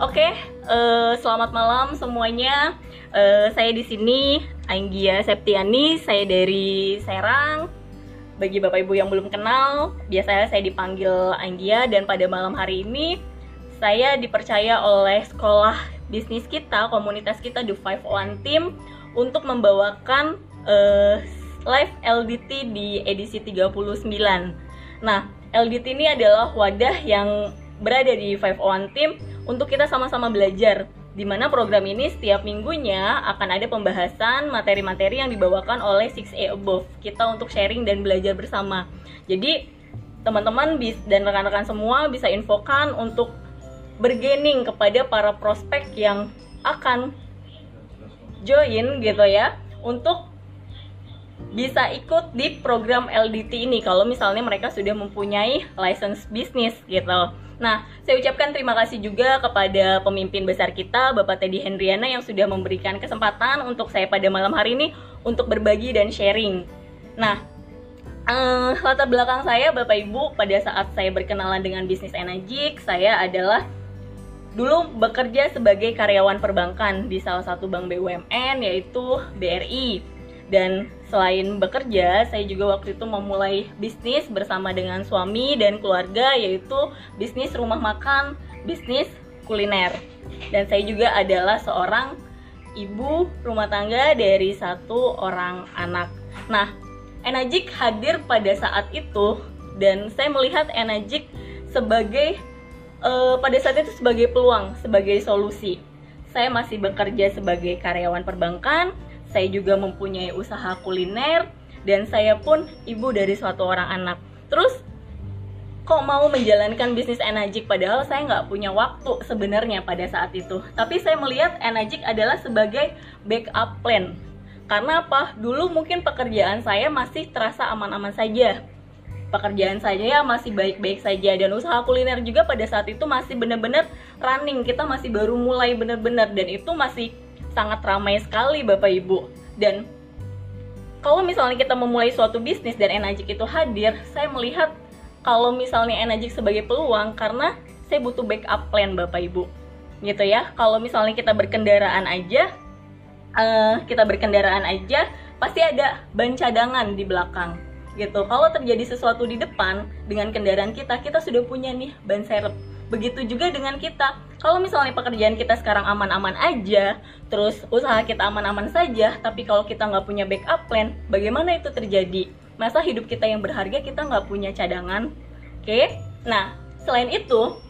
Oke, eh, selamat malam semuanya. Eh, saya di sini Anggia Septiani, saya dari Serang. Bagi Bapak Ibu yang belum kenal, biasanya saya dipanggil Anggia dan pada malam hari ini saya dipercaya oleh sekolah bisnis kita, komunitas kita The Five One Team untuk membawakan eh, live LDT di edisi 39. Nah, LDT ini adalah wadah yang berada di Five One Team untuk kita sama-sama belajar di mana program ini setiap minggunya akan ada pembahasan materi-materi yang dibawakan oleh 6A Above kita untuk sharing dan belajar bersama. Jadi teman-teman dan rekan-rekan semua bisa infokan untuk bergening kepada para prospek yang akan join gitu ya untuk bisa ikut di program LDT ini kalau misalnya mereka sudah mempunyai license bisnis gitu. Nah, saya ucapkan terima kasih juga kepada pemimpin besar kita, Bapak Teddy Hendriana yang sudah memberikan kesempatan untuk saya pada malam hari ini untuk berbagi dan sharing. Nah, uh, latar belakang saya, Bapak Ibu, pada saat saya berkenalan dengan bisnis Energik, saya adalah dulu bekerja sebagai karyawan perbankan di salah satu bank BUMN yaitu BRI dan selain bekerja, saya juga waktu itu memulai bisnis bersama dengan suami dan keluarga yaitu bisnis rumah makan, bisnis kuliner. Dan saya juga adalah seorang ibu rumah tangga dari satu orang anak. Nah, Enajik hadir pada saat itu dan saya melihat Enajik sebagai uh, pada saat itu sebagai peluang, sebagai solusi. Saya masih bekerja sebagai karyawan perbankan, saya juga mempunyai usaha kuliner dan saya pun ibu dari suatu orang anak. Terus kok mau menjalankan bisnis Enajik padahal saya nggak punya waktu sebenarnya pada saat itu. Tapi saya melihat Enajik adalah sebagai backup plan. Karena apa? Dulu mungkin pekerjaan saya masih terasa aman-aman saja. Pekerjaan saya masih baik-baik saja dan usaha kuliner juga pada saat itu masih benar-benar running. Kita masih baru mulai benar-benar dan itu masih sangat ramai sekali Bapak Ibu. Dan kalau misalnya kita memulai suatu bisnis dan Enajik itu hadir, saya melihat kalau misalnya Enajik sebagai peluang karena saya butuh backup plan Bapak Ibu. Gitu ya. Kalau misalnya kita berkendaraan aja, uh, kita berkendaraan aja pasti ada ban cadangan di belakang gitu. Kalau terjadi sesuatu di depan dengan kendaraan kita, kita sudah punya nih ban serep Begitu juga dengan kita. Kalau misalnya pekerjaan kita sekarang aman-aman aja, terus usaha kita aman-aman saja, tapi kalau kita nggak punya backup plan, bagaimana itu terjadi? Masa hidup kita yang berharga kita nggak punya cadangan? Oke, nah selain itu,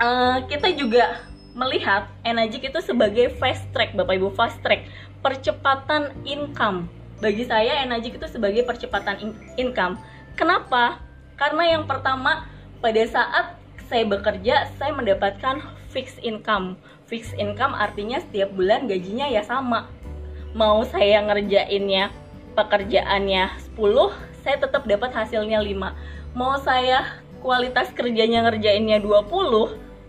uh, kita juga melihat Energik itu sebagai fast track, Bapak Ibu fast track, percepatan income. Bagi saya Energik itu sebagai percepatan in income. Kenapa? Karena yang pertama pada saat saya bekerja saya mendapatkan fixed income. Fixed income artinya setiap bulan gajinya ya sama. Mau saya ngerjainnya pekerjaannya 10 saya tetap dapat hasilnya 5 mau saya kualitas kerjanya ngerjainnya 20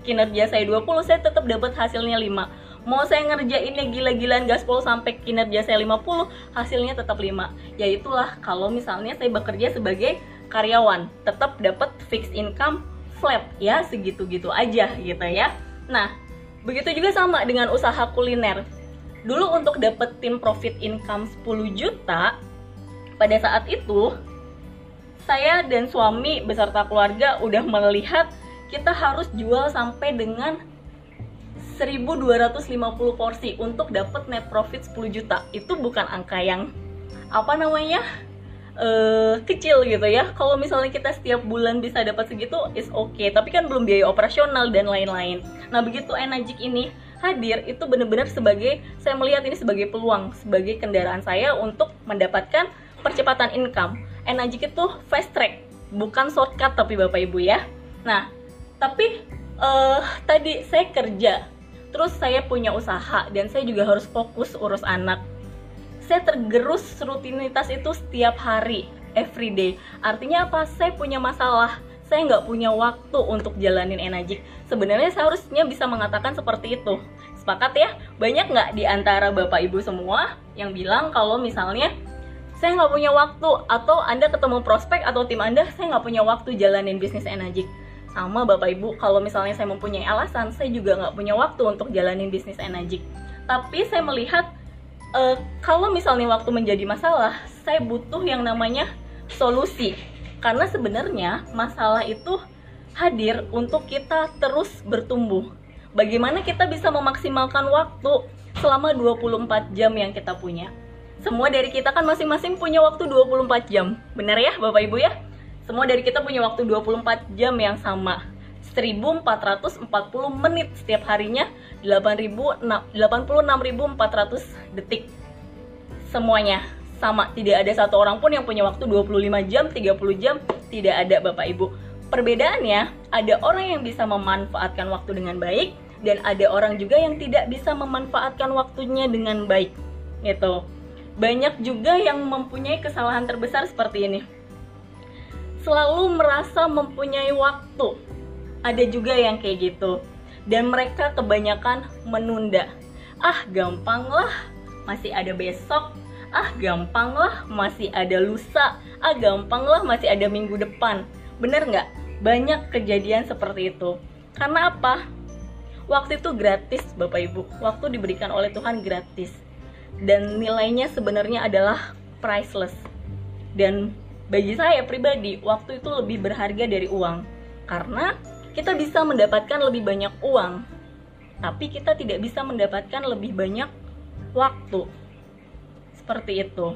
kinerja saya 20 saya tetap dapat hasilnya 5 mau saya ngerjainnya gila-gilaan gaspol sampai kinerja saya 50 hasilnya tetap 5 ya itulah kalau misalnya saya bekerja sebagai karyawan tetap dapat fixed income flat ya segitu-gitu aja gitu ya. Nah, begitu juga sama dengan usaha kuliner. Dulu untuk dapetin profit income 10 juta, pada saat itu saya dan suami beserta keluarga udah melihat kita harus jual sampai dengan 1250 porsi untuk dapat net profit 10 juta. Itu bukan angka yang apa namanya? Uh, kecil gitu ya. Kalau misalnya kita setiap bulan bisa dapat segitu is okay. Tapi kan belum biaya operasional dan lain-lain. Nah begitu Enajik ini hadir itu benar-benar sebagai saya melihat ini sebagai peluang sebagai kendaraan saya untuk mendapatkan percepatan income. Enajik itu fast track bukan shortcut tapi bapak ibu ya. Nah tapi uh, tadi saya kerja terus saya punya usaha dan saya juga harus fokus urus anak saya tergerus rutinitas itu setiap hari everyday artinya apa? Saya punya masalah. Saya nggak punya waktu untuk jalanin Enajik sebenarnya saya harusnya bisa mengatakan seperti itu. Sepakat ya? Banyak nggak di antara bapak ibu semua yang bilang kalau misalnya saya nggak punya waktu atau anda ketemu prospek atau tim anda saya nggak punya waktu jalanin bisnis Enajik sama Bapak Ibu, kalau misalnya saya mempunyai alasan, saya juga nggak punya waktu untuk jalanin bisnis Enajik. Tapi saya melihat uh, kalau misalnya waktu menjadi masalah, saya butuh yang namanya solusi. Karena sebenarnya masalah itu hadir untuk kita terus bertumbuh. Bagaimana kita bisa memaksimalkan waktu selama 24 jam yang kita punya. Semua dari kita kan masing-masing punya waktu 24 jam. Benar ya Bapak Ibu ya? Semua dari kita punya waktu 24 jam yang sama. 1440 menit setiap harinya 86.400 detik. Semuanya sama, tidak ada satu orang pun yang punya waktu 25 jam, 30 jam, tidak ada Bapak Ibu. Perbedaannya, ada orang yang bisa memanfaatkan waktu dengan baik dan ada orang juga yang tidak bisa memanfaatkan waktunya dengan baik. Gitu. Banyak juga yang mempunyai kesalahan terbesar seperti ini selalu merasa mempunyai waktu. Ada juga yang kayak gitu. Dan mereka kebanyakan menunda. Ah, gampang lah, masih ada besok. Ah, gampang lah, masih ada lusa. Ah, gampang lah, masih ada minggu depan. Bener nggak? Banyak kejadian seperti itu. Karena apa? Waktu itu gratis, Bapak Ibu. Waktu diberikan oleh Tuhan gratis. Dan nilainya sebenarnya adalah priceless. Dan bagi saya pribadi, waktu itu lebih berharga dari uang. Karena kita bisa mendapatkan lebih banyak uang, tapi kita tidak bisa mendapatkan lebih banyak waktu. Seperti itu.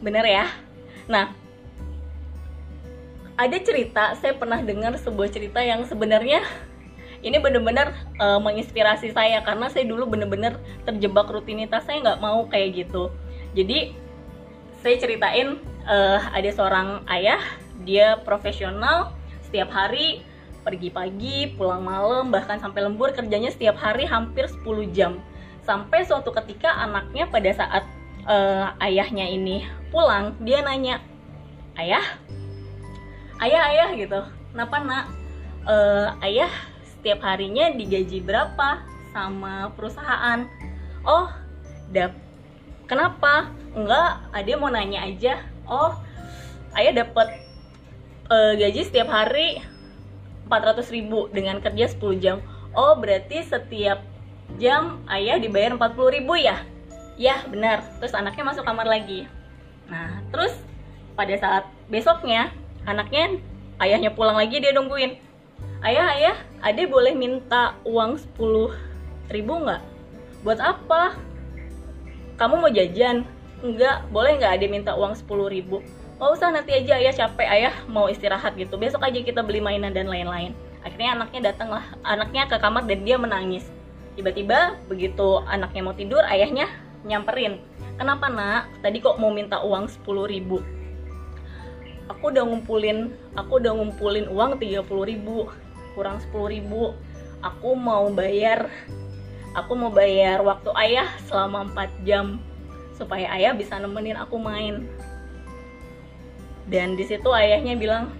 Benar ya? Nah, ada cerita, saya pernah dengar sebuah cerita yang sebenarnya ini benar-benar uh, menginspirasi saya karena saya dulu benar-benar terjebak rutinitas saya nggak mau kayak gitu. Jadi saya ceritain uh, ada seorang ayah dia profesional setiap hari pergi pagi pulang malam bahkan sampai lembur kerjanya setiap hari hampir 10 jam. Sampai suatu ketika anaknya pada saat uh, ayahnya ini pulang dia nanya ayah? Ayah ayah gitu. Kenapa nak? Uh, ayah setiap harinya digaji berapa sama perusahaan? Oh dap kenapa? Enggak ada mau nanya aja. Oh ayah dapat uh, gaji setiap hari 400 ribu dengan kerja 10 jam. Oh berarti setiap jam ayah dibayar 40 ribu ya? Ya benar. Terus anaknya masuk kamar lagi. Nah terus pada saat besoknya anaknya ayahnya pulang lagi dia nungguin. Ayah ayah ade boleh minta uang 10 ribu nggak? Buat apa? Kamu mau jajan? Enggak boleh nggak ada minta uang 10 ribu nggak usah nanti aja ayah capek ayah mau istirahat gitu. Besok aja kita beli mainan dan lain-lain. Akhirnya anaknya datang lah anaknya ke kamar dan dia menangis. Tiba-tiba begitu anaknya mau tidur ayahnya nyamperin. Kenapa nak? Tadi kok mau minta uang 10 ribu? Aku udah ngumpulin aku udah ngumpulin uang 30 ribu kurang 10 ribu. Aku mau bayar aku mau bayar waktu ayah selama 4 jam supaya ayah bisa nemenin aku main dan di situ ayahnya bilang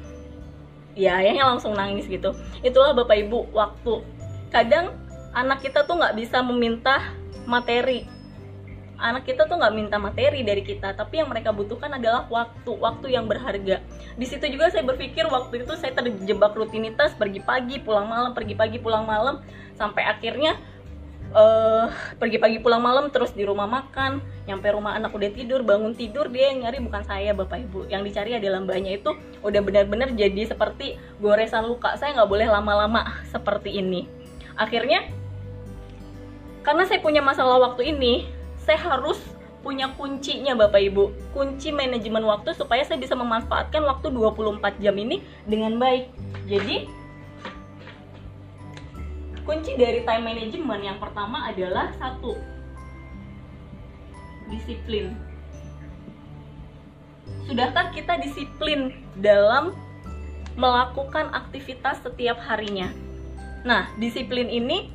ya ayahnya langsung nangis gitu. Itulah bapak ibu waktu. Kadang anak kita tuh nggak bisa meminta materi. Anak kita tuh nggak minta materi dari kita tapi yang mereka butuhkan adalah waktu waktu yang berharga. Di situ juga saya berpikir waktu itu saya terjebak rutinitas pergi pagi pulang malam pergi pagi pulang malam sampai akhirnya uh, pergi pagi pulang malam terus di rumah makan nyampe rumah anak udah tidur bangun tidur dia yang nyari bukan saya bapak ibu. Yang dicari adalah mbaknya itu udah benar-benar jadi seperti goresan luka. Saya nggak boleh lama-lama seperti ini. Akhirnya karena saya punya masalah waktu ini saya harus punya kuncinya Bapak Ibu. Kunci manajemen waktu supaya saya bisa memanfaatkan waktu 24 jam ini dengan baik. Jadi kunci dari time management yang pertama adalah satu disiplin. Sudahkah kita disiplin dalam melakukan aktivitas setiap harinya? Nah disiplin ini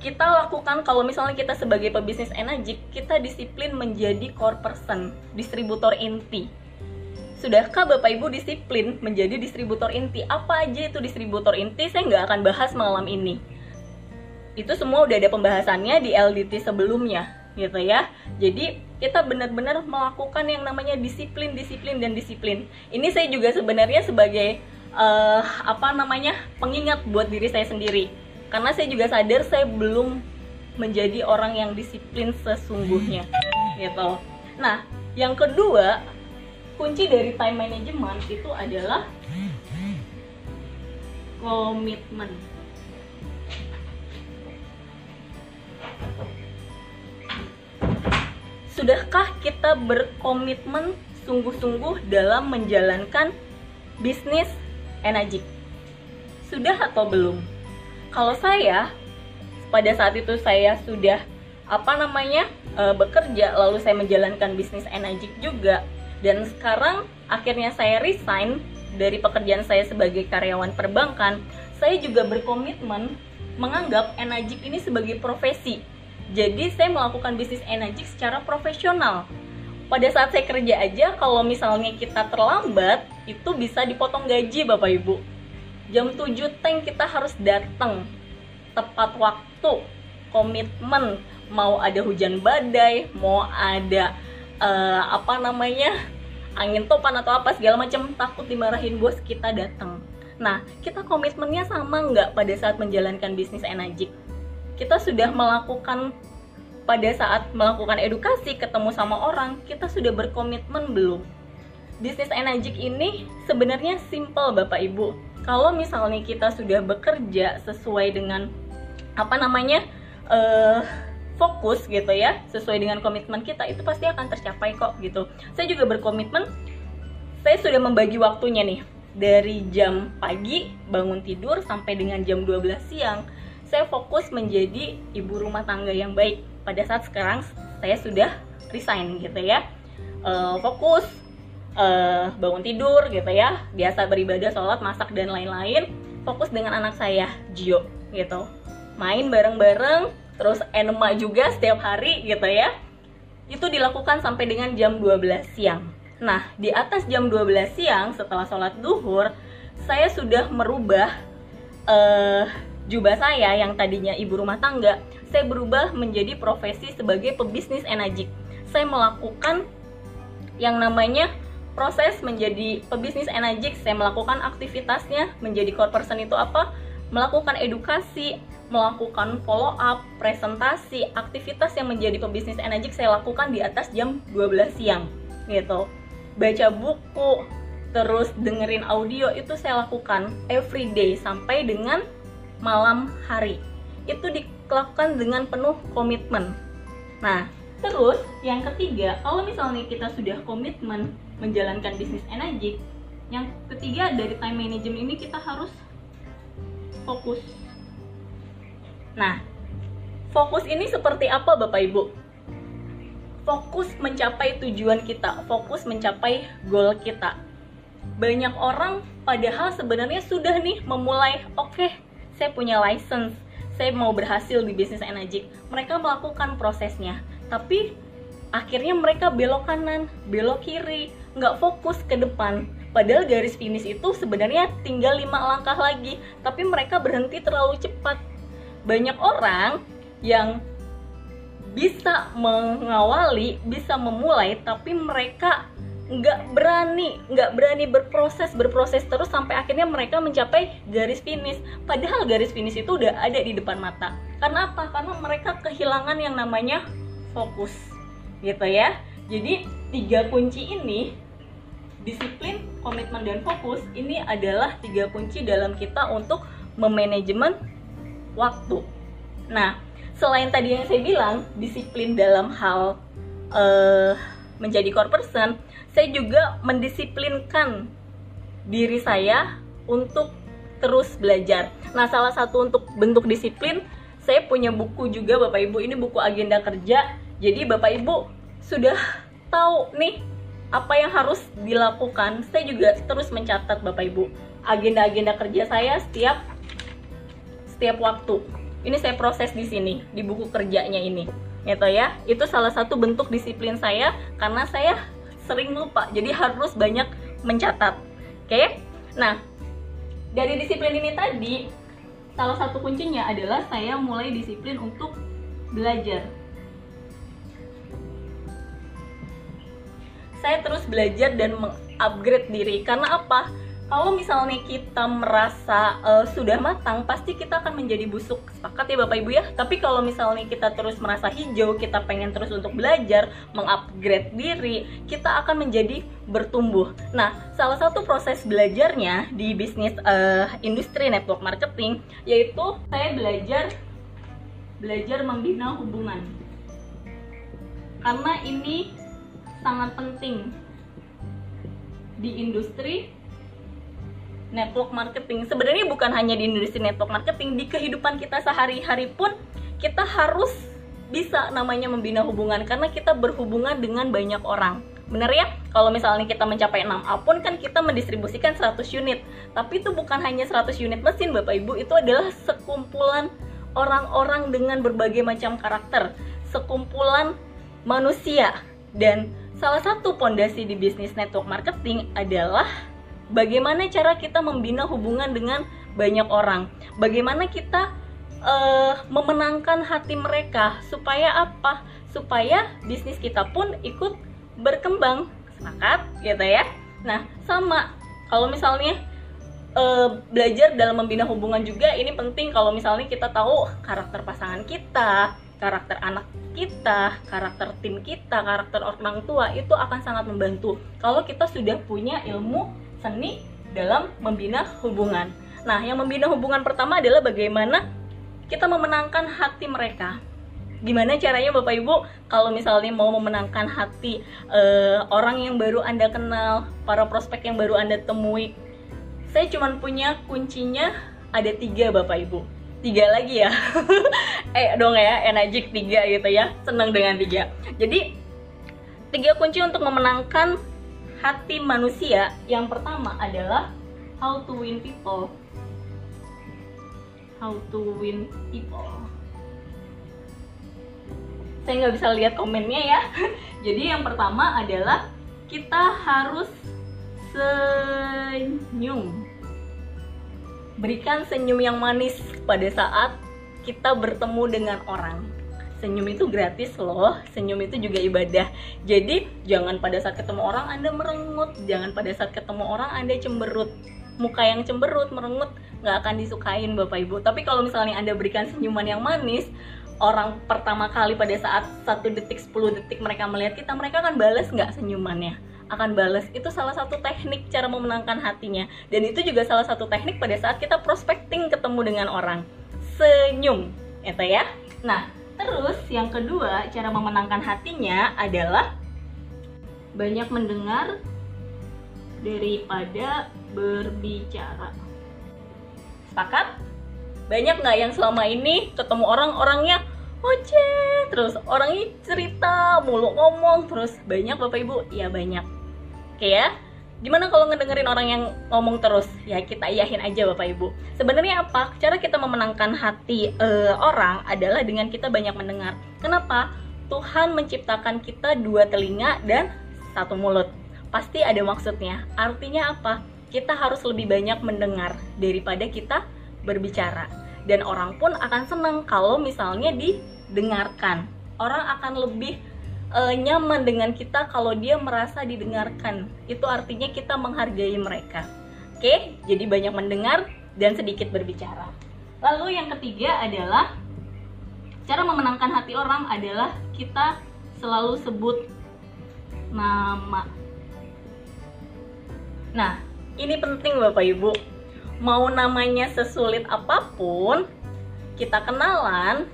kita lakukan kalau misalnya kita sebagai pebisnis energi kita disiplin menjadi core person distributor inti Sudahkah Bapak Ibu disiplin menjadi distributor inti? Apa aja itu distributor inti? Saya nggak akan bahas malam ini. Itu semua udah ada pembahasannya di LDT sebelumnya, gitu ya. Jadi kita benar-benar melakukan yang namanya disiplin, disiplin, dan disiplin. Ini saya juga sebenarnya sebagai uh, apa namanya pengingat buat diri saya sendiri karena saya juga sadar saya belum menjadi orang yang disiplin sesungguhnya gitu nah yang kedua kunci dari time management itu adalah komitmen Sudahkah kita berkomitmen sungguh-sungguh dalam menjalankan bisnis Enagic? Sudah atau belum? Kalau saya pada saat itu saya sudah apa namanya e, bekerja lalu saya menjalankan bisnis Enagic juga dan sekarang akhirnya saya resign dari pekerjaan saya sebagai karyawan perbankan saya juga berkomitmen menganggap Enagic ini sebagai profesi jadi saya melakukan bisnis energi secara profesional. Pada saat saya kerja aja, kalau misalnya kita terlambat, itu bisa dipotong gaji Bapak Ibu. Jam 7 tank kita harus datang tepat waktu, komitmen, mau ada hujan badai, mau ada uh, apa namanya angin topan atau apa segala macam takut dimarahin bos kita datang. Nah, kita komitmennya sama nggak pada saat menjalankan bisnis energi? kita sudah melakukan pada saat melakukan edukasi ketemu sama orang kita sudah berkomitmen belum bisnis energik ini sebenarnya simple Bapak Ibu kalau misalnya kita sudah bekerja sesuai dengan apa namanya uh, fokus gitu ya sesuai dengan komitmen kita itu pasti akan tercapai kok gitu. Saya juga berkomitmen saya sudah membagi waktunya nih. Dari jam pagi bangun tidur sampai dengan jam 12 siang saya fokus menjadi ibu rumah tangga yang baik. Pada saat sekarang saya sudah resign gitu ya. Uh, fokus uh, bangun tidur gitu ya. Biasa beribadah sholat masak dan lain-lain. Fokus dengan anak saya Gio gitu. Main bareng-bareng terus enema juga setiap hari gitu ya itu dilakukan sampai dengan jam 12 siang nah di atas jam 12 siang setelah sholat duhur saya sudah merubah uh, jubah saya yang tadinya ibu rumah tangga, saya berubah menjadi profesi sebagai pebisnis energi. Saya melakukan yang namanya proses menjadi pebisnis energi. Saya melakukan aktivitasnya menjadi core person itu apa? Melakukan edukasi, melakukan follow up, presentasi, aktivitas yang menjadi pebisnis energi saya lakukan di atas jam 12 siang gitu. Baca buku, terus dengerin audio itu saya lakukan every day sampai dengan malam hari itu dilakukan dengan penuh komitmen nah terus yang ketiga kalau misalnya kita sudah komitmen menjalankan bisnis energi yang ketiga dari time management ini kita harus fokus nah fokus ini seperti apa bapak ibu? Fokus mencapai tujuan kita fokus mencapai goal kita. Banyak orang padahal sebenarnya sudah nih memulai oke okay, saya punya license saya mau berhasil di bisnis energi. Mereka melakukan prosesnya tapi akhirnya mereka belok kanan belok kiri nggak fokus ke depan. Padahal garis finish itu sebenarnya tinggal lima langkah lagi tapi mereka berhenti terlalu cepat banyak orang yang bisa mengawali bisa memulai tapi mereka nggak berani nggak berani berproses berproses terus sampai akhirnya mereka mencapai garis finish. Padahal garis finish itu udah ada di depan mata. Karena apa? Karena mereka kehilangan yang namanya fokus gitu ya. Jadi tiga kunci ini disiplin komitmen dan fokus ini adalah tiga kunci dalam kita untuk memanajemen waktu nah selain tadi yang saya bilang disiplin dalam hal uh, menjadi core person saya juga mendisiplinkan diri saya untuk terus belajar. Nah, salah satu untuk bentuk disiplin, saya punya buku juga Bapak Ibu, ini buku agenda kerja. Jadi Bapak Ibu sudah tahu nih apa yang harus dilakukan. Saya juga terus mencatat Bapak Ibu agenda-agenda kerja saya setiap setiap waktu. Ini saya proses di sini di buku kerjanya ini. Gitu ya. Itu salah satu bentuk disiplin saya karena saya sering lupa jadi harus banyak mencatat oke nah dari disiplin ini tadi salah satu kuncinya adalah saya mulai disiplin untuk belajar saya terus belajar dan mengupgrade diri karena apa kalau misalnya kita merasa uh, sudah matang, pasti kita akan menjadi busuk. Sepakat ya Bapak Ibu ya? Tapi kalau misalnya kita terus merasa hijau, kita pengen terus untuk belajar, mengupgrade diri, kita akan menjadi bertumbuh. Nah, salah satu proses belajarnya di bisnis uh, industri network marketing yaitu saya belajar belajar membina hubungan. Karena ini sangat penting di industri network marketing. Sebenarnya bukan hanya di industri network marketing, di kehidupan kita sehari-hari pun kita harus bisa namanya membina hubungan karena kita berhubungan dengan banyak orang. Bener ya? Kalau misalnya kita mencapai 6A pun kan kita mendistribusikan 100 unit. Tapi itu bukan hanya 100 unit mesin Bapak Ibu, itu adalah sekumpulan orang-orang dengan berbagai macam karakter, sekumpulan manusia. Dan salah satu pondasi di bisnis network marketing adalah bagaimana cara kita membina hubungan dengan banyak orang? Bagaimana kita uh, memenangkan hati mereka? Supaya apa? Supaya bisnis kita pun ikut berkembang. Sepakat? Gitu ya? Nah sama. Kalau misalnya uh, belajar dalam membina hubungan juga ini penting. Kalau misalnya kita tahu karakter pasangan kita karakter anak kita, karakter tim kita, karakter orang tua itu akan sangat membantu. Kalau kita sudah punya ilmu seni dalam membina hubungan. Nah, yang membina hubungan pertama adalah bagaimana kita memenangkan hati mereka. Gimana caranya Bapak Ibu kalau misalnya mau memenangkan hati uh, orang yang baru Anda kenal, para prospek yang baru Anda temui? Saya cuma punya kuncinya ada tiga Bapak Ibu. Tiga lagi ya. eh dong ya, energik tiga gitu ya. Senang dengan tiga. Jadi tiga kunci untuk memenangkan hati manusia yang pertama adalah how to win people. How to win people. Saya nggak bisa lihat komennya ya. Jadi yang pertama adalah kita harus senyum. Berikan senyum yang manis pada saat kita bertemu dengan orang senyum itu gratis loh. Senyum itu juga ibadah. Jadi jangan pada saat ketemu orang anda merengut. Jangan pada saat ketemu orang anda cemberut. Muka yang cemberut merengut nggak akan disukain bapak ibu. Tapi kalau misalnya anda berikan senyuman yang manis orang pertama kali pada saat satu detik 10 detik mereka melihat kita mereka akan balas nggak senyumannya? Akan balas itu salah satu teknik cara memenangkan hatinya. Dan itu juga salah satu teknik pada saat kita prospecting ketemu dengan orang. Senyum. Itu ya. Nah Terus yang kedua, cara memenangkan hatinya adalah banyak mendengar daripada berbicara. Sepakat? Banyak nggak yang selama ini ketemu orang-orangnya Oce, terus orangnya cerita, mulu ngomong, terus banyak bapak ibu? Ya banyak. Oke ya, gimana kalau ngedengerin orang yang ngomong terus? Ya kita iyahin aja bapak ibu. Sebenarnya apa? Cara kita memenangkan hati uh, orang adalah dengan kita banyak mendengar. Kenapa? Tuhan menciptakan kita dua telinga dan satu mulut. Pasti ada maksudnya. Artinya apa? Kita harus lebih banyak mendengar daripada kita berbicara. Dan orang pun akan senang kalau misalnya didengarkan. Orang akan lebih uh, nyaman dengan kita kalau dia merasa didengarkan. Itu artinya kita menghargai mereka. Oke, jadi banyak mendengar dan sedikit berbicara. Lalu yang ketiga adalah cara memenangkan hati orang adalah kita selalu sebut nama. Nah, ini penting Bapak Ibu. Mau namanya sesulit apa pun, kita kenalan,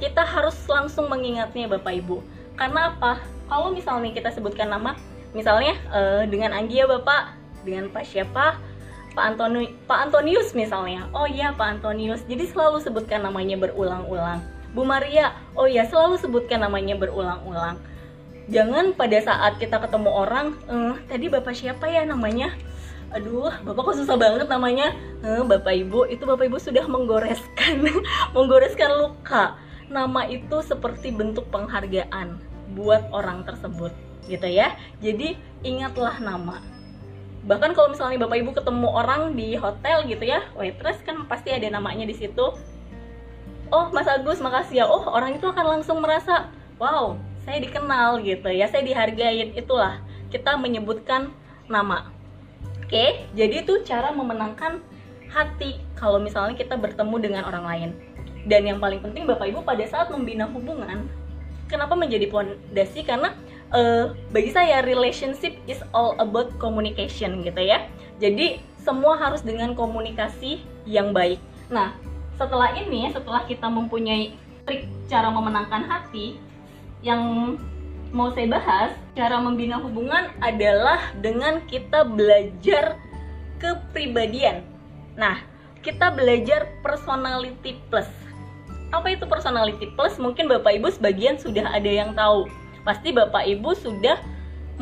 kita harus langsung mengingatnya Bapak Ibu. Karena apa? Kalau misalnya kita sebutkan nama, misalnya uh, dengan Anggia Bapak, dengan Pak siapa? Pak Antoni Pak Antonius misalnya. Oh iya Pak Antonius. Jadi selalu sebutkan namanya berulang-ulang. Bu Maria, oh iya selalu sebutkan namanya berulang-ulang. Jangan pada saat kita ketemu orang, eh, tadi Bapak siapa ya namanya? aduh bapak kok susah banget namanya eh, bapak ibu itu bapak ibu sudah menggoreskan menggoreskan luka nama itu seperti bentuk penghargaan buat orang tersebut gitu ya. Jadi ingatlah nama. Bahkan kalau misalnya bapak ibu ketemu orang di hotel gitu ya waitress kan pasti ada namanya di situ. Oh mas Agus makasih ya. Oh orang itu akan langsung merasa wow saya dikenal gitu ya. Saya dihargain. Itulah kita menyebutkan nama. Oke, jadi itu cara memenangkan hati kalau misalnya kita bertemu dengan orang lain. Dan yang paling penting Bapak Ibu pada saat membina hubungan, kenapa menjadi pondasi? Karena uh, bagi saya relationship is all about communication gitu ya. Jadi semua harus dengan komunikasi yang baik. Nah, setelah ini, setelah kita mempunyai trik cara memenangkan hati, yang mau saya bahas, cara membina hubungan adalah dengan kita belajar kepribadian. Nah, kita belajar personality plus. Apa itu personality plus? Mungkin Bapak Ibu sebagian sudah ada yang tahu. Pasti Bapak Ibu sudah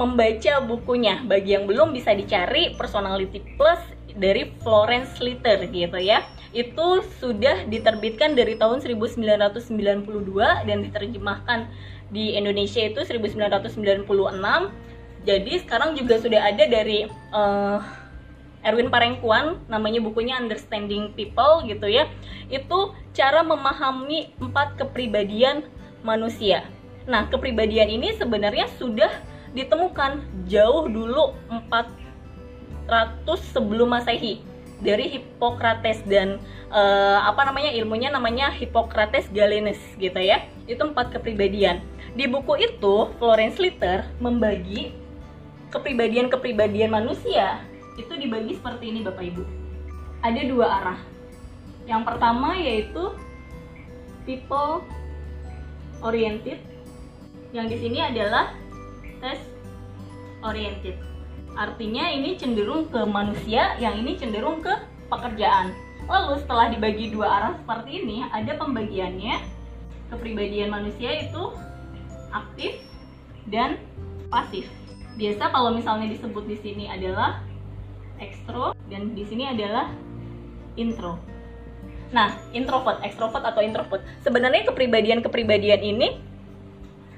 membaca bukunya. Bagi yang belum bisa dicari personality plus dari Florence Litter gitu ya. Itu sudah diterbitkan dari tahun 1992 dan diterjemahkan di Indonesia itu 1996 jadi sekarang juga sudah ada dari uh, Erwin Parengkuan namanya bukunya Understanding People gitu ya itu cara memahami empat kepribadian manusia. Nah kepribadian ini sebenarnya sudah ditemukan jauh dulu 400 sebelum masehi dari Hippocrates dan uh, apa namanya ilmunya namanya Hippocrates Galenus gitu ya. Itu empat kepribadian. Di buku itu Florence Litter membagi kepribadian-kepribadian manusia itu dibagi seperti ini Bapak Ibu ada dua arah yang pertama yaitu people oriented yang di sini adalah test oriented Artinya ini cenderung ke manusia, yang ini cenderung ke pekerjaan. Lalu setelah dibagi dua arah seperti ini, ada pembagiannya. Kepribadian manusia itu aktif dan pasif. Biasa kalau misalnya disebut di sini adalah ekstro dan di sini adalah intro. Nah, introvert, ekstrovert atau introvert. Sebenarnya kepribadian-kepribadian ini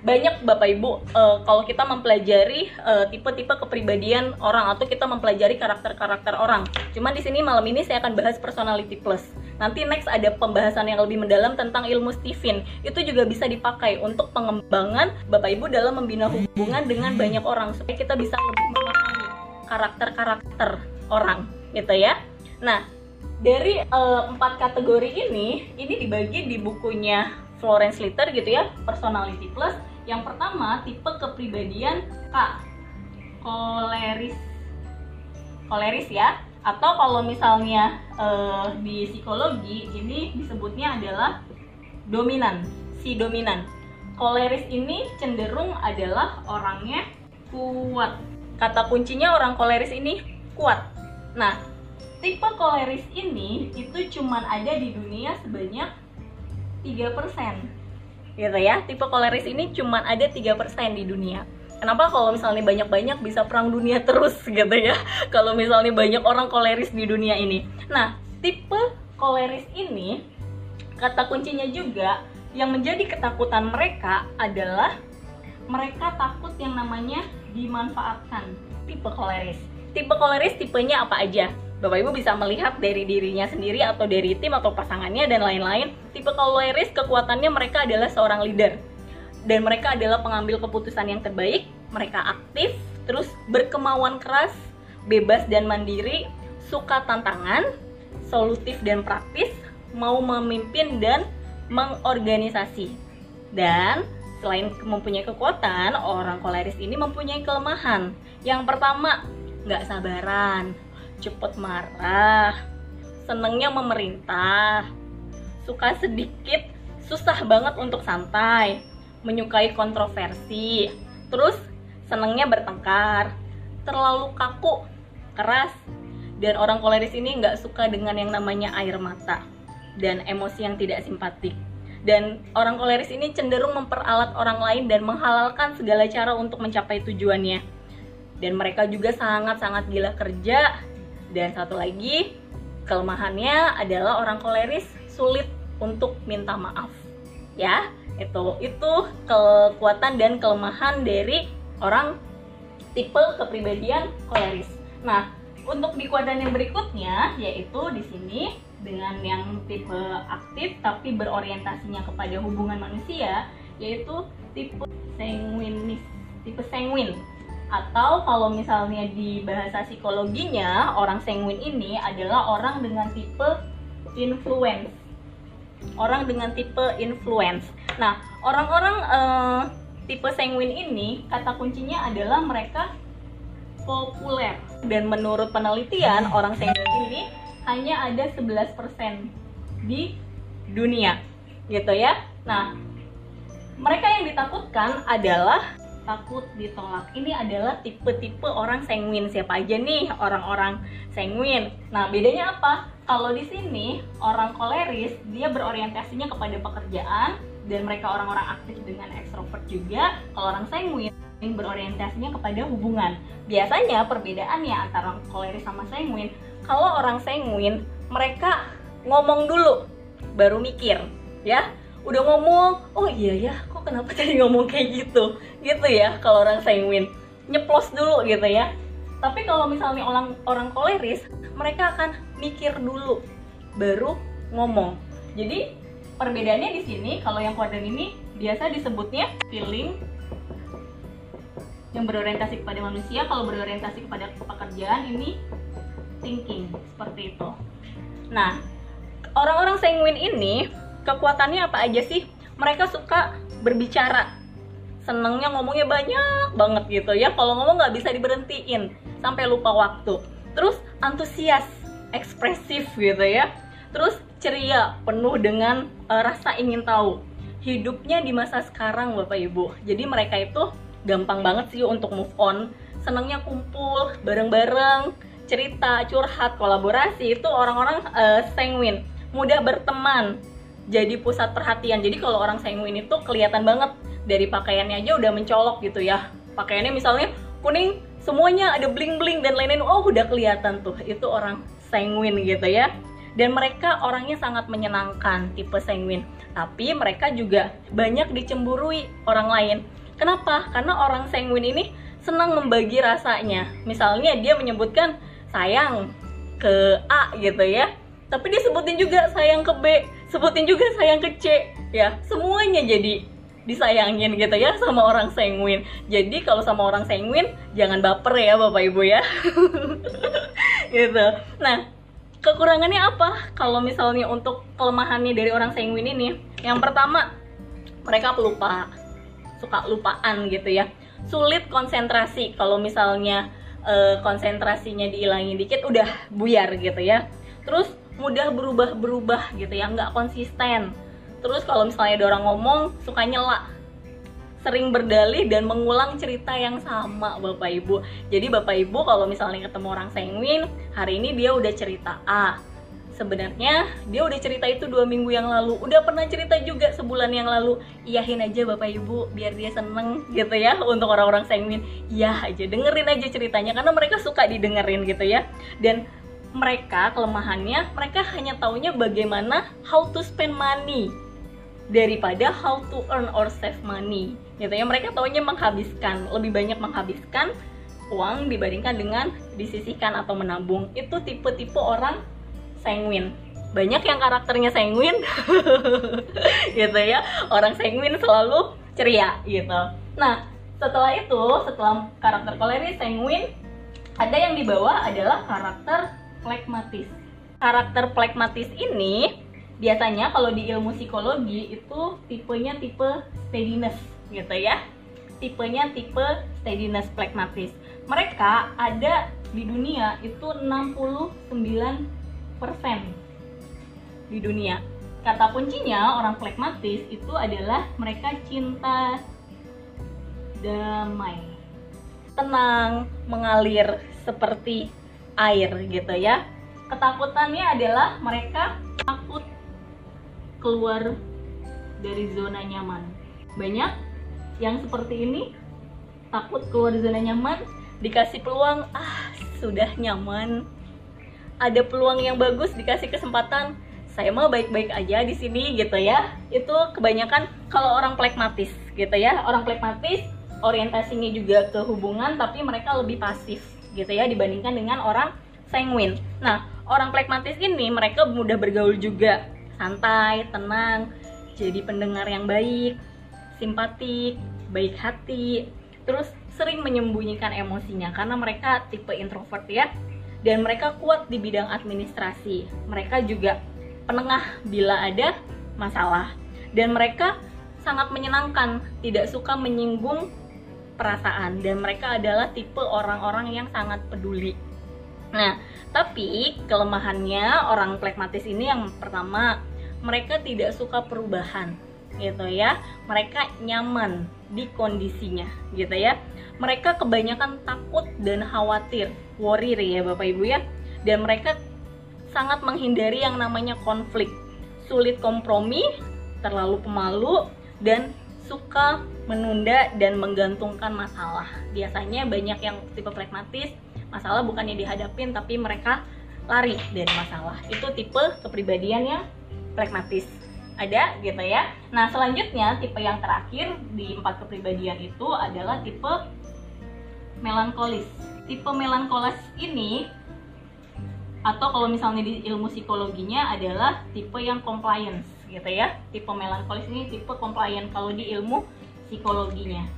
banyak Bapak Ibu uh, kalau kita mempelajari uh, tipe-tipe kepribadian orang atau kita mempelajari karakter-karakter orang. Cuman di sini malam ini saya akan bahas personality plus. Nanti next ada pembahasan yang lebih mendalam tentang ilmu Stephen. Itu juga bisa dipakai untuk pengembangan Bapak Ibu dalam membina hubungan dengan banyak orang supaya kita bisa lebih memahami karakter-karakter orang, gitu ya. Nah, dari uh, empat kategori ini, ini dibagi di bukunya Florence Litter gitu ya, personality plus yang pertama, tipe kepribadian K. Koleris. Koleris ya. Atau kalau misalnya uh, di psikologi ini disebutnya adalah dominan, si dominan. Koleris ini cenderung adalah orangnya kuat. Kata kuncinya orang koleris ini kuat. Nah, tipe koleris ini itu cuman ada di dunia sebanyak 3% gitu ya tipe koleris ini cuma ada tiga persen di dunia. Kenapa kalau misalnya banyak-banyak bisa perang dunia terus gitu ya? Kalau misalnya banyak orang koleris di dunia ini. Nah, tipe koleris ini Kata kuncinya juga Yang menjadi ketakutan mereka adalah Mereka takut yang namanya dimanfaatkan Tipe koleris Tipe koleris tipenya apa aja? Bapak Ibu bisa melihat dari dirinya sendiri atau dari tim atau pasangannya dan lain-lain. Tipe koleris kekuatannya mereka adalah seorang leader. Dan mereka adalah pengambil keputusan yang terbaik, mereka aktif, terus berkemauan keras, bebas dan mandiri, suka tantangan, solutif dan praktis, mau memimpin dan mengorganisasi. Dan selain mempunyai kekuatan, orang koleris ini mempunyai kelemahan. Yang pertama, nggak sabaran cepet marah, senengnya memerintah, suka sedikit, susah banget untuk santai, menyukai kontroversi, terus senengnya bertengkar, terlalu kaku, keras, dan orang koleris ini nggak suka dengan yang namanya air mata dan emosi yang tidak simpatik. Dan orang koleris ini cenderung memperalat orang lain dan menghalalkan segala cara untuk mencapai tujuannya. Dan mereka juga sangat-sangat gila kerja dan satu lagi, kelemahannya adalah orang koleris sulit untuk minta maaf. Ya, itu itu kekuatan dan kelemahan dari orang tipe kepribadian koleris. Nah, untuk di kuadran yang berikutnya yaitu di sini dengan yang tipe aktif tapi berorientasinya kepada hubungan manusia yaitu tipe sanguinis, tipe sanguin. Atau kalau misalnya di bahasa psikologinya, orang sanguin ini adalah orang dengan tipe influence. Orang dengan tipe influence. Nah, orang-orang uh, tipe sanguin ini kata kuncinya adalah mereka populer. Dan menurut penelitian, orang sanguin ini hanya ada 11% di dunia. Gitu ya. Nah, mereka yang ditakutkan adalah takut ditolak. Ini adalah tipe-tipe orang sanguin. Siapa aja nih orang-orang sanguin? Nah, bedanya apa? Kalau di sini orang koleris dia berorientasinya kepada pekerjaan dan mereka orang-orang aktif dengan ekstrovert juga. Kalau orang sanguin berorientasinya kepada hubungan. Biasanya perbedaannya antara koleris sama sanguin, kalau orang sanguin mereka ngomong dulu baru mikir, ya. Udah ngomong oh iya ya kok kenapa tadi ngomong kayak gitu? Gitu ya kalau orang sanguin nyeplos dulu gitu ya. Tapi kalau misalnya orang orang koleris mereka akan mikir dulu baru ngomong. Jadi perbedaannya di sini kalau yang kuadran ini biasa disebutnya feeling yang berorientasi kepada manusia. Kalau berorientasi kepada pekerjaan ini thinking seperti itu. Nah orang-orang sanguin ini kekuatannya apa aja sih? Mereka suka berbicara. Senengnya ngomongnya banyak banget gitu ya. Kalau ngomong nggak bisa diberhentiin. Sampai lupa waktu. Terus antusias ekspresif gitu ya. Terus ceria penuh dengan uh, rasa ingin tahu. Hidupnya di masa sekarang bapak ibu. Jadi mereka itu gampang banget sih untuk move on. Senengnya kumpul bareng-bareng cerita curhat kolaborasi itu orang-orang uh, sanguin mudah berteman jadi pusat perhatian. Jadi kalau orang sanguin itu kelihatan banget dari pakaiannya aja udah mencolok gitu ya. Pakaiannya misalnya kuning semuanya ada bling-bling dan lain-lain. Oh, udah kelihatan tuh. Itu orang sanguin gitu ya. Dan mereka orangnya sangat menyenangkan tipe sanguin. Tapi mereka juga banyak dicemburui orang lain. Kenapa? Karena orang sanguin ini senang membagi rasanya. Misalnya dia menyebutkan sayang ke A gitu ya. Tapi dia sebutin juga sayang ke B sebutin juga sayang ke C ya. Semuanya jadi disayangin gitu ya sama orang sanguin. Jadi kalau sama orang sanguin jangan baper ya bapak ibu ya. Gitu. Nah kekurangannya apa? Kalau misalnya untuk kelemahannya dari orang sanguin ini yang pertama mereka pelupa suka lupaan gitu ya. Sulit konsentrasi kalau misalnya e, konsentrasinya dihilangin dikit udah buyar gitu ya terus mudah berubah-berubah gitu ya nggak konsisten terus kalau misalnya ada orang ngomong suka nyela sering berdalih dan mengulang cerita yang sama Bapak Ibu. Jadi Bapak Ibu kalau misalnya ketemu orang sanguin, hari ini dia udah cerita A. Sebenarnya dia udah cerita itu dua minggu yang lalu, udah pernah cerita juga sebulan yang lalu. Iyahin aja Bapak Ibu biar dia seneng gitu ya untuk orang-orang sanguin. Iya aja dengerin aja ceritanya karena mereka suka didengerin gitu ya. Dan mereka kelemahannya mereka hanya taunya bagaimana how to spend money daripada how to earn or save money gitu ya mereka taunya menghabiskan lebih banyak menghabiskan uang dibandingkan dengan disisihkan atau menabung itu tipe-tipe orang sanguin banyak yang karakternya sanguin gitu ya orang sanguin selalu ceria gitu nah setelah itu setelah karakter koleris sanguin ada yang di bawah adalah karakter plekmatis. Karakter plekmatis ini biasanya kalau di ilmu psikologi itu tipenya tipe steadiness gitu ya. Tipenya tipe steadiness plekmatis. Mereka ada di dunia itu 69% di dunia. Kata kuncinya orang plekmatis itu adalah mereka cinta damai, tenang, mengalir seperti air gitu ya. Ketakutannya adalah mereka takut keluar dari zona nyaman. Banyak yang seperti ini takut keluar dari zona nyaman dikasih peluang ah sudah nyaman ada peluang yang bagus dikasih kesempatan saya mah baik-baik aja di sini gitu ya. Itu kebanyakan kalau orang plekmatis gitu ya. Orang plekmatis orientasinya juga ke hubungan tapi mereka lebih pasif gitu ya dibandingkan dengan orang sanguin. Nah, orang plekmatis ini mereka mudah bergaul juga, santai, tenang, jadi pendengar yang baik, simpatik, baik hati, terus sering menyembunyikan emosinya karena mereka tipe introvert ya dan mereka kuat di bidang administrasi. Mereka juga penengah bila ada masalah dan mereka sangat menyenangkan, tidak suka menyinggung perasaan dan mereka adalah tipe orang-orang yang sangat peduli. Nah, tapi kelemahannya orang plekmatis ini yang pertama, mereka tidak suka perubahan gitu ya. Mereka nyaman di kondisinya gitu ya. Mereka kebanyakan takut dan khawatir, worry ya Bapak Ibu ya. Dan mereka sangat menghindari yang namanya konflik, sulit kompromi, terlalu pemalu dan suka menunda dan menggantungkan masalah. Biasanya banyak yang tipe pragmatis, masalah bukannya dihadapin tapi mereka lari dari masalah. Itu tipe kepribadian yang pragmatis. Ada gitu ya. Nah, selanjutnya tipe yang terakhir di empat kepribadian itu adalah tipe melankolis. Tipe melankolis ini atau kalau misalnya di ilmu psikologinya adalah tipe yang compliance gitu ya. Tipe melankolis ini tipe compliant kalau di ilmu psikologinya.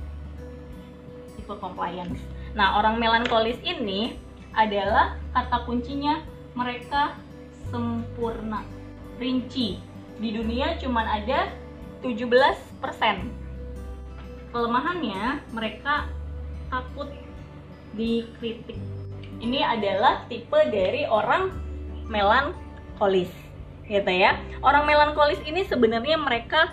Tipe compliance. Nah orang melankolis ini adalah kata kuncinya mereka sempurna. Rinci. Di dunia cuma ada 17% kelemahannya mereka takut dikritik ini adalah tipe dari orang melankolis gitu ya. Orang melankolis ini sebenarnya mereka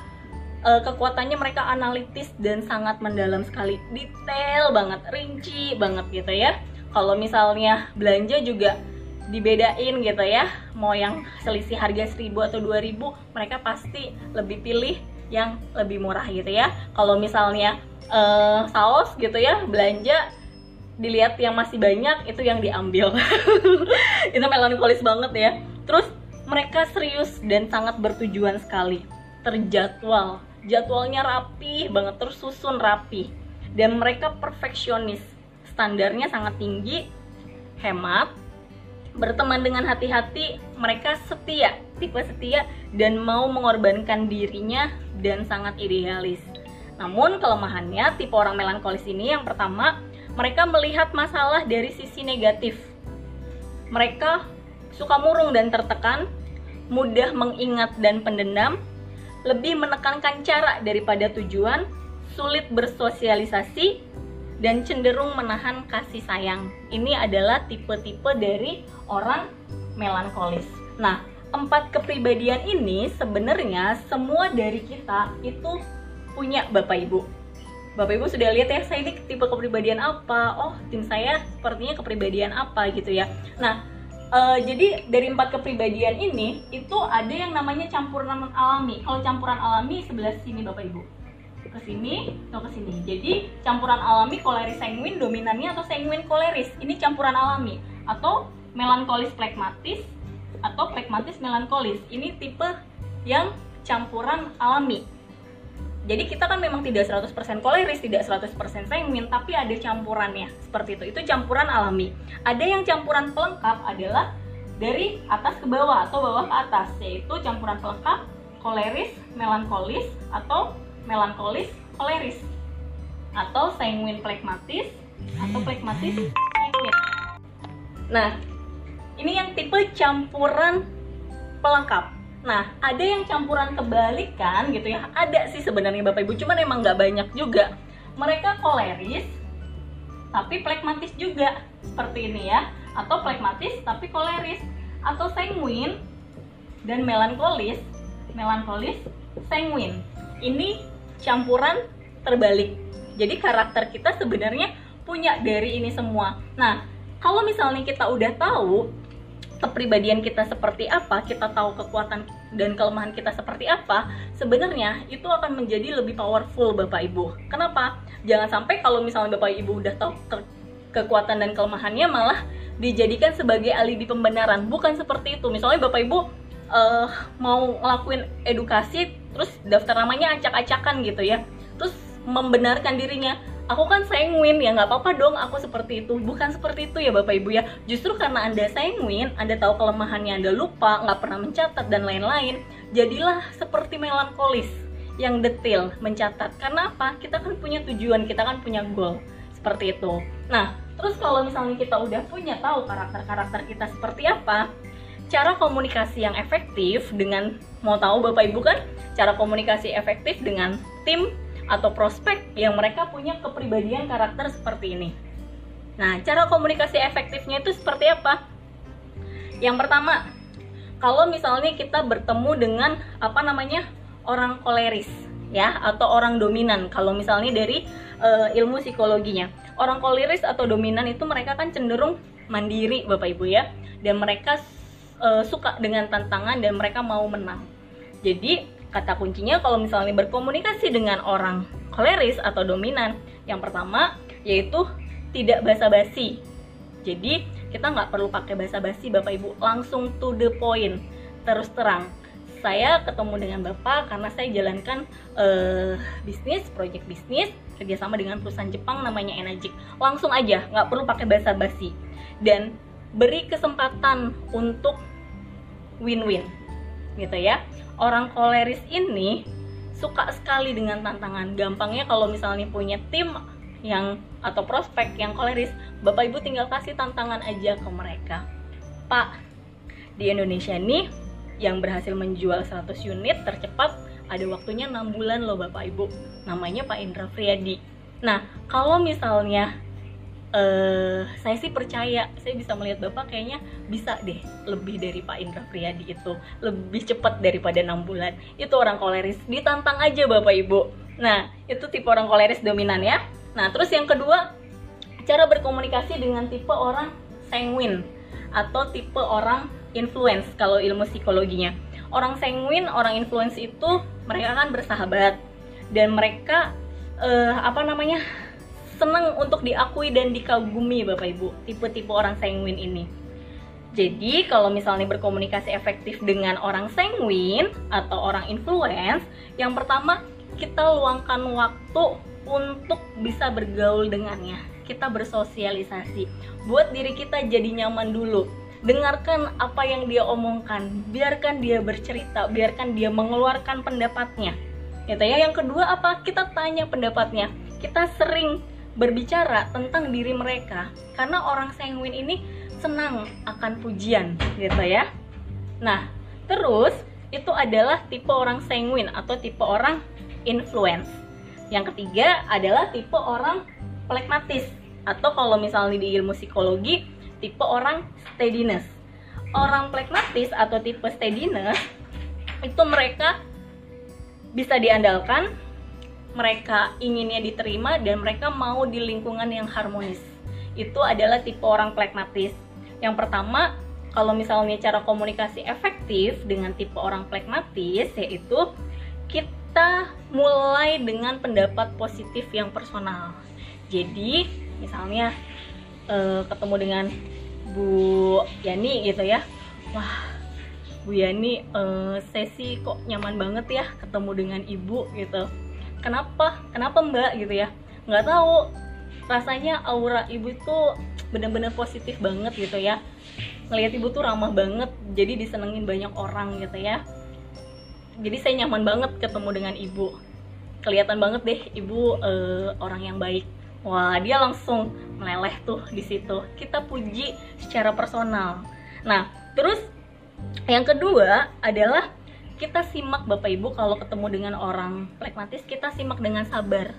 uh, kekuatannya mereka analitis dan sangat mendalam sekali, detail banget, rinci banget gitu ya. Kalau misalnya belanja juga dibedain gitu ya, mau yang selisih harga 1000 atau 2000, mereka pasti lebih pilih yang lebih murah gitu ya. Kalau misalnya uh, saus gitu ya, belanja dilihat yang masih banyak itu yang diambil. itu melankolis banget ya. Terus mereka serius dan sangat bertujuan sekali. Terjadwal. Jadwalnya rapi banget tersusun rapi. Dan mereka perfeksionis. Standarnya sangat tinggi hemat. Berteman dengan hati-hati mereka setia tipe setia dan mau mengorbankan dirinya dan sangat idealis. Namun kelemahannya tipe orang melankolis ini yang pertama mereka melihat masalah dari sisi negatif mereka suka murung dan tertekan mudah mengingat dan pendendam, lebih menekankan cara daripada tujuan, sulit bersosialisasi, dan cenderung menahan kasih sayang. Ini adalah tipe-tipe dari orang melankolis. Nah, empat kepribadian ini sebenarnya semua dari kita itu punya Bapak Ibu. Bapak Ibu sudah lihat ya, saya ini tipe kepribadian apa? Oh, tim saya sepertinya kepribadian apa gitu ya. Nah, uh, jadi dari empat kepribadian ini itu ada yang namanya campuran alami. Kalau campuran alami sebelah sini Bapak Ibu. Ke sini atau ke sini. Jadi campuran alami koleris sanguin dominannya atau sanguin koleris. Ini campuran alami atau melankolis plekmatis atau plekmatis melankolis. Ini tipe yang campuran alami jadi kita kan memang tidak 100% koleris, tidak 100% sanguin, tapi ada campurannya seperti itu. Itu campuran alami. Ada yang campuran pelengkap adalah dari atas ke bawah atau bawah ke atas, yaitu campuran pelengkap koleris, melankolis atau melankolis koleris atau sanguin plekmatis atau plekmatis sanguin. Nah, ini yang tipe campuran pelengkap Nah, ada yang campuran kebalikan gitu ya. Ada sih sebenarnya Bapak Ibu, cuman emang nggak banyak juga. Mereka koleris, tapi plekmatis juga seperti ini ya. Atau plekmatis tapi koleris. Atau sanguin dan melankolis, melankolis, sanguin. Ini campuran terbalik. Jadi karakter kita sebenarnya punya dari ini semua. Nah, kalau misalnya kita udah tahu kepribadian kita seperti apa, kita tahu kekuatan dan kelemahan kita seperti apa, sebenarnya itu akan menjadi lebih powerful Bapak Ibu. Kenapa? Jangan sampai kalau misalnya Bapak Ibu udah tahu ke kekuatan dan kelemahannya malah dijadikan sebagai alibi pembenaran. Bukan seperti itu. Misalnya Bapak Ibu uh, mau ngelakuin edukasi terus daftar namanya acak-acakan gitu ya. Terus membenarkan dirinya aku kan sanguin ya nggak apa-apa dong aku seperti itu. Bukan seperti itu ya bapak ibu ya. Justru karena anda sanguin anda tahu kelemahannya anda lupa nggak pernah mencatat dan lain-lain jadilah seperti melankolis yang detail mencatat. Karena apa? Kita kan punya tujuan kita kan punya goal. Seperti itu. Nah terus kalau misalnya kita udah punya tahu karakter-karakter kita seperti apa cara komunikasi yang efektif dengan mau tahu Bapak Ibu kan? Cara komunikasi efektif dengan tim atau prospek yang mereka punya kepribadian karakter seperti ini. Nah, cara komunikasi efektifnya itu seperti apa? Yang pertama, kalau misalnya kita bertemu dengan apa namanya orang koleris ya atau orang dominan. Kalau misalnya dari uh, ilmu psikologinya, orang koleris atau dominan itu mereka kan cenderung mandiri, Bapak Ibu ya, dan mereka uh, suka dengan tantangan dan mereka mau menang. Jadi kata kuncinya kalau misalnya berkomunikasi dengan orang koleris atau dominan, yang pertama yaitu tidak basa-basi. Jadi kita nggak perlu pakai basa-basi Bapak Ibu, langsung to the point, terus terang. Saya ketemu dengan Bapak karena saya jalankan uh, bisnis, proyek bisnis kerjasama dengan perusahaan Jepang namanya Enagic. Langsung aja, nggak perlu pakai basa-basi. Dan beri kesempatan untuk win-win gitu ya orang koleris ini suka sekali dengan tantangan. Gampangnya kalau misalnya punya tim yang atau prospek yang koleris bapak ibu tinggal kasih tantangan aja ke mereka. Pak di Indonesia nih yang berhasil menjual 100 unit tercepat ada waktunya 6 bulan loh bapak ibu. Namanya Pak Indra Friadi nah kalau misalnya uh, saya sih percaya saya bisa melihat bapak kayaknya bisa deh lebih dari Pak Indra Priyadi itu lebih cepat daripada enam bulan. Itu orang koleris ditantang aja bapak ibu. Nah itu tipe orang koleris dominan ya. Nah terus yang kedua cara berkomunikasi dengan tipe orang sanguin atau tipe orang influence kalau ilmu psikologinya. Orang sanguin orang influence itu mereka kan bersahabat dan mereka uh, apa namanya senang untuk diakui dan dikagumi Bapak Ibu, tipe-tipe orang sanguin ini. Jadi kalau misalnya berkomunikasi efektif dengan orang sanguin atau orang influence, yang pertama kita luangkan waktu untuk bisa bergaul dengannya. Kita bersosialisasi. Buat diri kita jadi nyaman dulu. Dengarkan apa yang dia omongkan, biarkan dia bercerita, biarkan dia mengeluarkan pendapatnya. Gitu ya. Yang kedua apa? Kita tanya pendapatnya. Kita sering berbicara tentang diri mereka karena orang sanguin ini senang akan pujian gitu ya. Nah, terus itu adalah tipe orang sanguin atau tipe orang influence. Yang ketiga adalah tipe orang plekmatis atau kalau misalnya di ilmu psikologi tipe orang steadiness. Orang plekmatis atau tipe steadiness itu mereka bisa diandalkan, mereka inginnya diterima dan mereka mau di lingkungan yang harmonis. Itu adalah tipe orang plekmatis. Yang pertama, kalau misalnya cara komunikasi efektif dengan tipe orang plekmatis yaitu kita mulai dengan pendapat positif yang personal. Jadi, misalnya eh, ketemu dengan Bu Yani gitu ya. Wah, Bu Yani eh, sesi kok nyaman banget ya ketemu dengan ibu gitu kenapa? Kenapa mbak? Gitu ya. Nggak tahu. Rasanya aura ibu itu benar-benar positif banget gitu ya. Ngelihat ibu tuh ramah banget. Jadi disenengin banyak orang gitu ya. Jadi saya nyaman banget ketemu dengan ibu. Kelihatan banget deh ibu uh, orang yang baik. Wah dia langsung meleleh tuh di situ. Kita puji secara personal. Nah terus yang kedua adalah kita simak Bapak Ibu kalau ketemu dengan orang plekmatis kita simak dengan sabar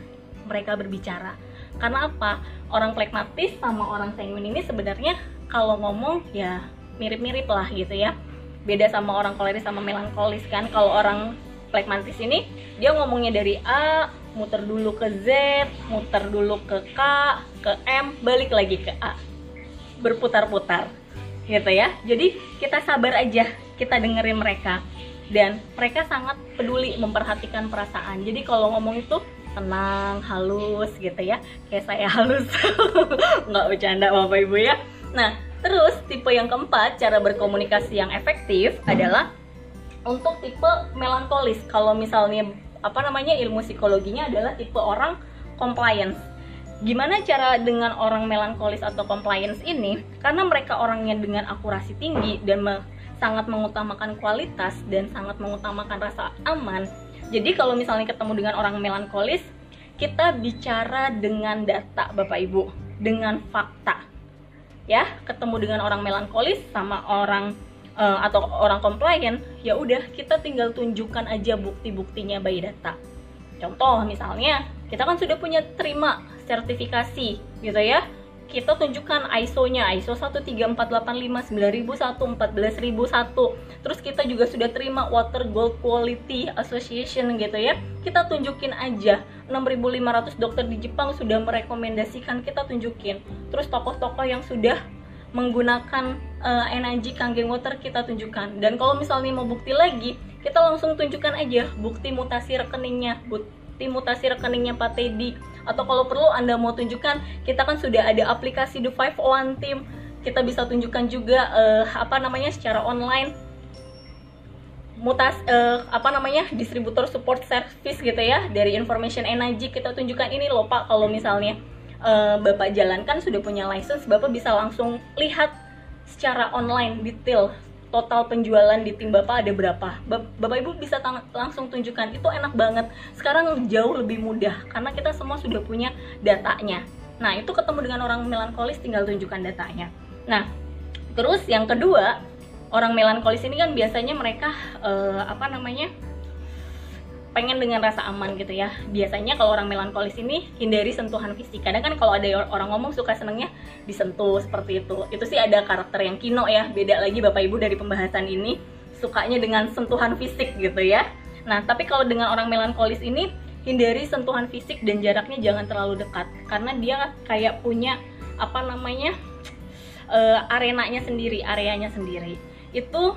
mereka berbicara. Karena apa? Orang plekmatis sama orang sanguin ini sebenarnya kalau ngomong ya mirip-mirip lah gitu ya. Beda sama orang koleris sama melankolis kan. Kalau orang plekmatis ini dia ngomongnya dari A muter dulu ke Z muter dulu ke K ke M balik lagi ke A. Berputar-putar gitu ya. Jadi kita sabar aja kita dengerin mereka dan mereka sangat peduli memperhatikan perasaan. Jadi kalau ngomong itu tenang halus gitu ya. Kayak saya halus. Nggak bercanda bapak ibu ya. Nah terus tipe yang keempat cara berkomunikasi yang efektif adalah untuk tipe melankolis. Kalau misalnya apa namanya ilmu psikologinya adalah tipe orang compliance. Gimana cara dengan orang melankolis atau compliance ini? Karena mereka orangnya dengan akurasi tinggi dan sangat mengutamakan kualitas dan sangat mengutamakan rasa aman. Jadi kalau misalnya ketemu dengan orang melankolis, kita bicara dengan data Bapak Ibu, dengan fakta. Ya, ketemu dengan orang melankolis sama orang uh, atau orang compliant, ya udah kita tinggal tunjukkan aja bukti-buktinya by data. Contoh misalnya, kita kan sudah punya terima sertifikasi gitu ya kita tunjukkan ISO-nya ISO 13485 9001 14001 terus kita juga sudah terima Water Gold Quality Association gitu ya. Kita tunjukin aja. 6500 dokter di Jepang sudah merekomendasikan kita tunjukin. Terus tokoh-tokoh yang sudah menggunakan uh, energi Kangen Water kita tunjukkan. Dan kalau misalnya mau bukti lagi kita langsung tunjukkan aja bukti mutasi rekeningnya bukti mutasi rekeningnya Pak Teddy atau kalau perlu Anda mau tunjukkan kita kan sudah ada aplikasi The Five One Team. Kita bisa tunjukkan juga uh, apa namanya secara online. Mutas uh, apa namanya distributor support service gitu ya. Dari information energy kita tunjukkan ini loh Pak kalau misalnya uh, Bapak jalankan sudah punya license Bapak bisa langsung lihat secara online detail total penjualan di tim Bapak ada berapa. Bapak Ibu bisa langsung tunjukkan. Itu enak banget. Sekarang jauh lebih mudah karena kita semua sudah punya datanya. Nah, itu ketemu dengan orang melankolis tinggal tunjukkan datanya. Nah, terus yang kedua, orang melankolis ini kan biasanya mereka uh, apa namanya? Pengen dengan rasa aman gitu ya. Biasanya kalau orang melankolis ini hindari sentuhan fisik. Kadang kan kalau ada orang ngomong suka senengnya disentuh seperti itu. Itu sih ada karakter yang kino ya beda lagi bapak ibu dari pembahasan ini. Sukanya dengan sentuhan fisik gitu ya. Nah tapi kalau dengan orang melankolis ini hindari sentuhan fisik dan jaraknya jangan terlalu dekat. Karena dia kayak punya apa namanya uh, arenanya sendiri areanya sendiri. Itu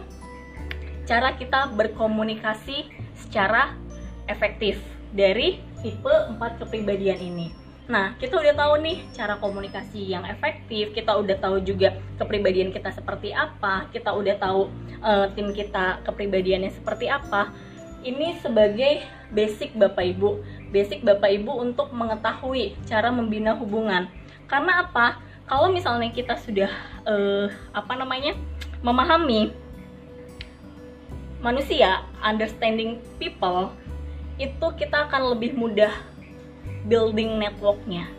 cara kita berkomunikasi secara efektif dari tipe 4 kepribadian ini. Nah, kita udah tahu nih cara komunikasi yang efektif, kita udah tahu juga kepribadian kita seperti apa, kita udah tahu uh, tim kita kepribadiannya seperti apa. Ini sebagai basic Bapak Ibu, basic Bapak Ibu untuk mengetahui cara membina hubungan. Karena apa? Kalau misalnya kita sudah uh, apa namanya? memahami manusia, understanding people, itu kita akan lebih mudah building networknya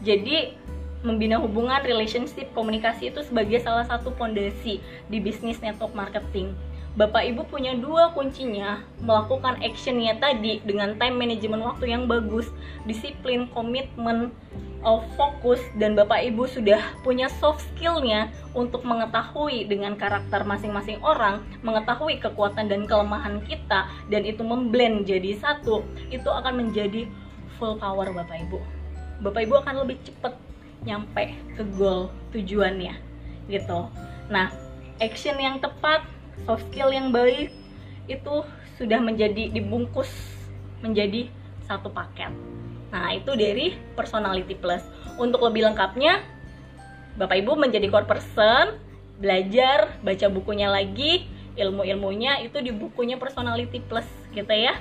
jadi membina hubungan, relationship, komunikasi itu sebagai salah satu fondasi di bisnis network marketing. Bapak Ibu punya dua kuncinya, melakukan actionnya tadi dengan time management waktu yang bagus, disiplin, komitmen, uh, fokus dan Bapak Ibu sudah punya soft skillnya untuk mengetahui dengan karakter masing-masing orang, mengetahui kekuatan dan kelemahan kita dan itu memblend jadi satu, itu akan menjadi full power Bapak Ibu. Bapak Ibu akan lebih cepat nyampe ke goal tujuannya gitu. Nah, action yang tepat, soft skill yang baik itu sudah menjadi dibungkus menjadi satu paket. Nah, itu dari personality plus. Untuk lebih lengkapnya, Bapak Ibu menjadi core person, belajar, baca bukunya lagi, ilmu-ilmunya itu di bukunya personality plus gitu ya.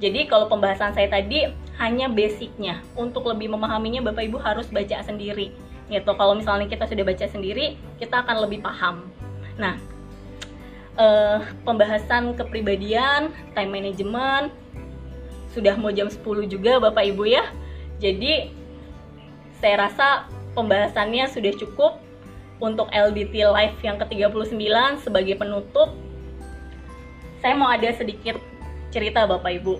Jadi kalau pembahasan saya tadi hanya basicnya. Untuk lebih memahaminya Bapak Ibu harus baca sendiri. Gitu. Kalau misalnya kita sudah baca sendiri, kita akan lebih paham. Nah, eh, pembahasan kepribadian, time management, sudah mau jam 10 juga Bapak Ibu ya. Jadi saya rasa pembahasannya sudah cukup untuk LDT Live yang ke-39 sebagai penutup. Saya mau ada sedikit cerita Bapak Ibu.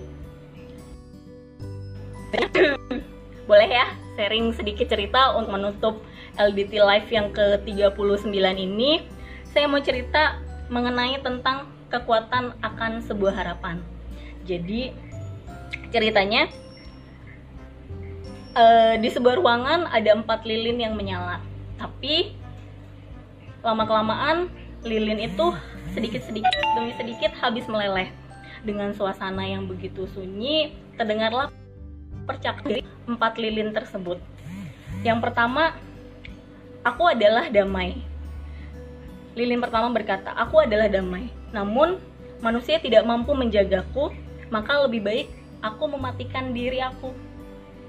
Boleh ya sharing sedikit cerita untuk menutup LDT Live yang ke-39 ini. Saya mau cerita mengenai tentang kekuatan akan sebuah harapan. Jadi ceritanya uh, di sebuah ruangan ada empat lilin yang menyala. Tapi lama kelamaan lilin itu sedikit sedikit demi sedikit habis meleleh. Dengan suasana yang begitu sunyi terdengarlah percakapan empat lilin tersebut. Yang pertama aku adalah damai. Lilin pertama berkata aku adalah damai. Namun manusia tidak mampu menjagaku maka lebih baik aku mematikan diri aku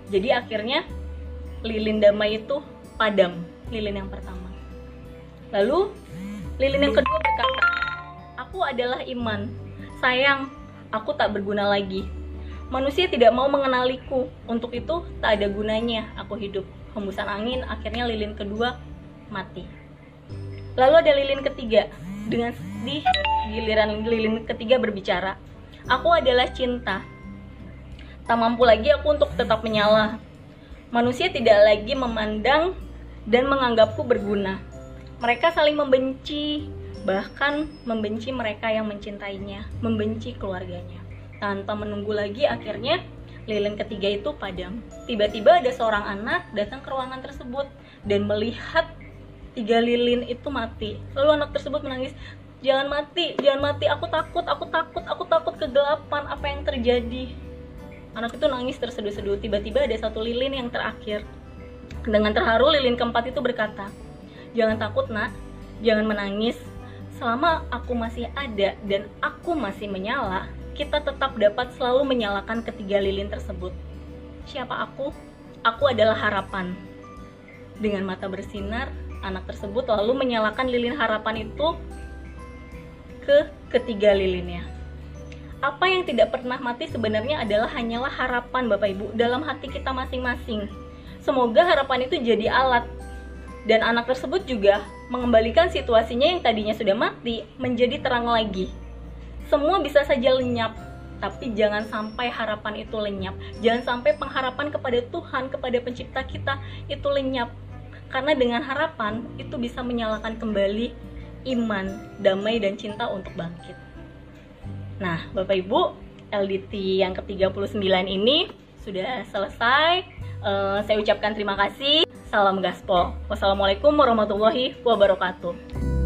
jadi akhirnya lilin damai itu padam lilin yang pertama lalu lilin yang kedua berkata aku adalah iman sayang aku tak berguna lagi Manusia tidak mau mengenaliku. Untuk itu tak ada gunanya aku hidup. Hembusan angin, akhirnya lilin kedua mati. Lalu ada lilin ketiga. Dengan sedih, giliran lilin ketiga berbicara. Aku adalah cinta. Tak mampu lagi aku untuk tetap menyala. Manusia tidak lagi memandang dan menganggapku berguna. Mereka saling membenci, bahkan membenci mereka yang mencintainya, membenci keluarganya. Tanpa menunggu lagi, akhirnya lilin ketiga itu padam. Tiba-tiba ada seorang anak datang ke ruangan tersebut dan melihat tiga lilin itu mati. Lalu anak tersebut menangis, jangan mati, jangan mati, aku takut, aku takut, aku takut kegelapan, apa yang terjadi? Anak itu nangis terseduh-seduh, tiba-tiba ada satu lilin yang terakhir. Dengan terharu, lilin keempat itu berkata, jangan takut nak, jangan menangis, selama aku masih ada dan aku masih menyala, kita tetap dapat selalu menyalakan ketiga lilin tersebut. Siapa aku? Aku adalah harapan. Dengan mata bersinar, anak tersebut lalu menyalakan lilin harapan itu ke ketiga lilinnya. Apa yang tidak pernah mati sebenarnya adalah hanyalah harapan Bapak Ibu dalam hati kita masing-masing. Semoga harapan itu jadi alat. Dan anak tersebut juga mengembalikan situasinya yang tadinya sudah mati menjadi terang lagi. Semua bisa saja lenyap tapi jangan sampai harapan itu lenyap. Jangan sampai pengharapan kepada Tuhan kepada pencipta kita itu lenyap. Karena dengan harapan itu bisa menyalakan kembali iman damai dan cinta untuk bangkit nah Bapak Ibu LDT yang ke-39 ini sudah selesai. Uh, saya ucapkan terima kasih. Salam gaspol. Wassalamualaikum warahmatullahi wabarakatuh